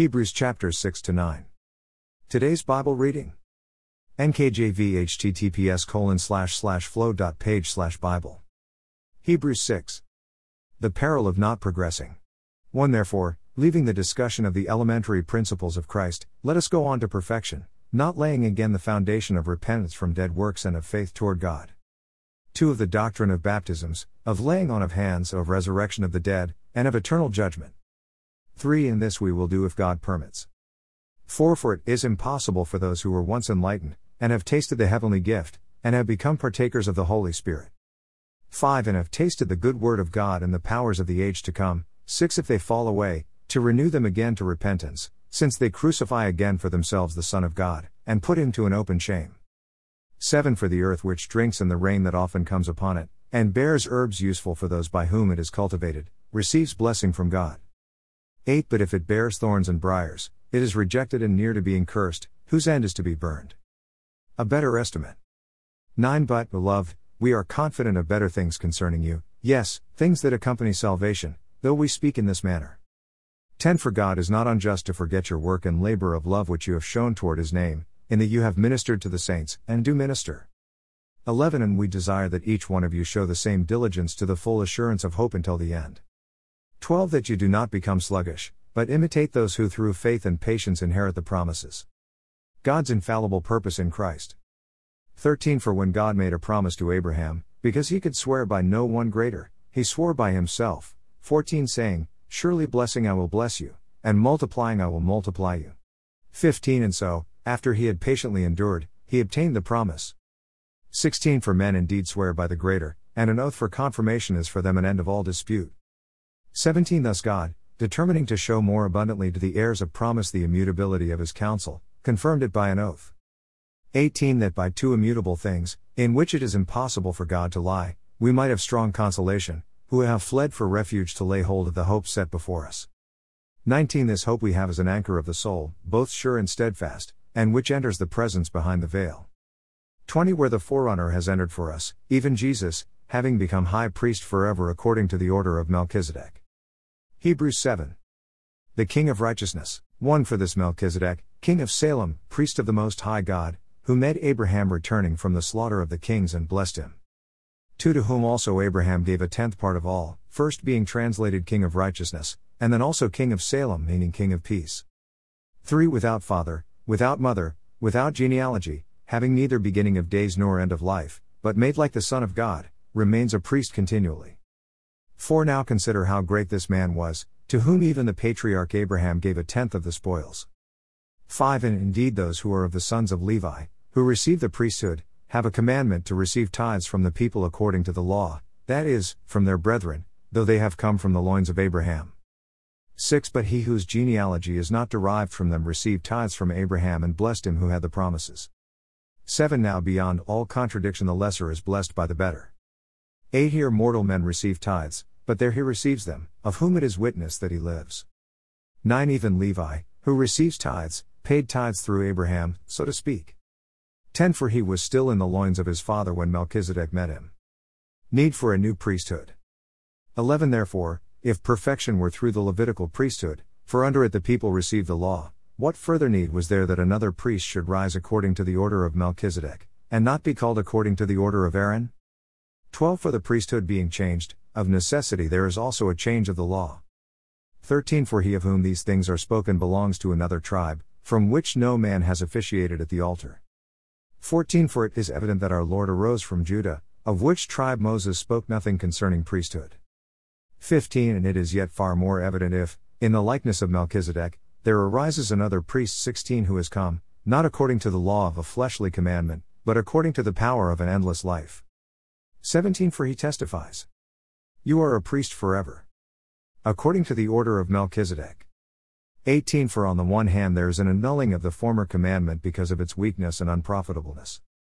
Hebrews chapters 6 to 9. Today's Bible reading. NKJV https colon slash slash flow dot page slash Bible. Hebrews 6. The peril of not progressing. 1 Therefore, leaving the discussion of the elementary principles of Christ, let us go on to perfection, not laying again the foundation of repentance from dead works and of faith toward God. 2 of the doctrine of baptisms, of laying on of hands, of resurrection of the dead, and of eternal judgment. 3 In this we will do if God permits. 4 For it is impossible for those who were once enlightened, and have tasted the heavenly gift, and have become partakers of the Holy Spirit. 5 And have tasted the good word of God and the powers of the age to come. 6 If they fall away, to renew them again to repentance, since they crucify again for themselves the Son of God, and put him to an open shame. 7 For the earth which drinks and the rain that often comes upon it, and bears herbs useful for those by whom it is cultivated, receives blessing from God. 8 But if it bears thorns and briers, it is rejected and near to being cursed, whose end is to be burned. A better estimate. 9 But, beloved, we are confident of better things concerning you, yes, things that accompany salvation, though we speak in this manner. 10 For God is not unjust to forget your work and labor of love which you have shown toward his name, in that you have ministered to the saints, and do minister. 11 And we desire that each one of you show the same diligence to the full assurance of hope until the end. 12 That you do not become sluggish, but imitate those who through faith and patience inherit the promises. God's infallible purpose in Christ. 13 For when God made a promise to Abraham, because he could swear by no one greater, he swore by himself. 14 Saying, Surely blessing I will bless you, and multiplying I will multiply you. 15 And so, after he had patiently endured, he obtained the promise. 16 For men indeed swear by the greater, and an oath for confirmation is for them an end of all dispute. 17 Thus God, determining to show more abundantly to the heirs of promise the immutability of his counsel, confirmed it by an oath. 18 That by two immutable things, in which it is impossible for God to lie, we might have strong consolation, who have fled for refuge to lay hold of the hope set before us. 19 This hope we have as an anchor of the soul, both sure and steadfast, and which enters the presence behind the veil. 20 Where the forerunner has entered for us, even Jesus, having become high priest forever according to the order of Melchizedek. Hebrews 7. The King of Righteousness, 1 For this Melchizedek, King of Salem, priest of the Most High God, who met Abraham returning from the slaughter of the kings and blessed him. 2 To whom also Abraham gave a tenth part of all, first being translated King of Righteousness, and then also King of Salem, meaning King of Peace. 3 Without father, without mother, without genealogy, having neither beginning of days nor end of life, but made like the Son of God, remains a priest continually. 4 Now consider how great this man was, to whom even the patriarch Abraham gave a tenth of the spoils. 5 And indeed those who are of the sons of Levi, who receive the priesthood, have a commandment to receive tithes from the people according to the law, that is, from their brethren, though they have come from the loins of Abraham. 6 But he whose genealogy is not derived from them received tithes from Abraham and blessed him who had the promises. 7 Now beyond all contradiction the lesser is blessed by the better. 8 Here mortal men receive tithes, but there he receives them, of whom it is witness that he lives. 9 Even Levi, who receives tithes, paid tithes through Abraham, so to speak. 10 For he was still in the loins of his father when Melchizedek met him. Need for a new priesthood. 11 Therefore, if perfection were through the Levitical priesthood, for under it the people received the law, what further need was there that another priest should rise according to the order of Melchizedek, and not be called according to the order of Aaron? 12 For the priesthood being changed, of necessity there is also a change of the law. 13 For he of whom these things are spoken belongs to another tribe, from which no man has officiated at the altar. 14 For it is evident that our Lord arose from Judah, of which tribe Moses spoke nothing concerning priesthood. 15 And it is yet far more evident if, in the likeness of Melchizedek, there arises another priest 16 who has come, not according to the law of a fleshly commandment, but according to the power of an endless life. 17 For he testifies, You are a priest forever. According to the order of Melchizedek. 18 For on the one hand there is an annulling of the former commandment because of its weakness and unprofitableness.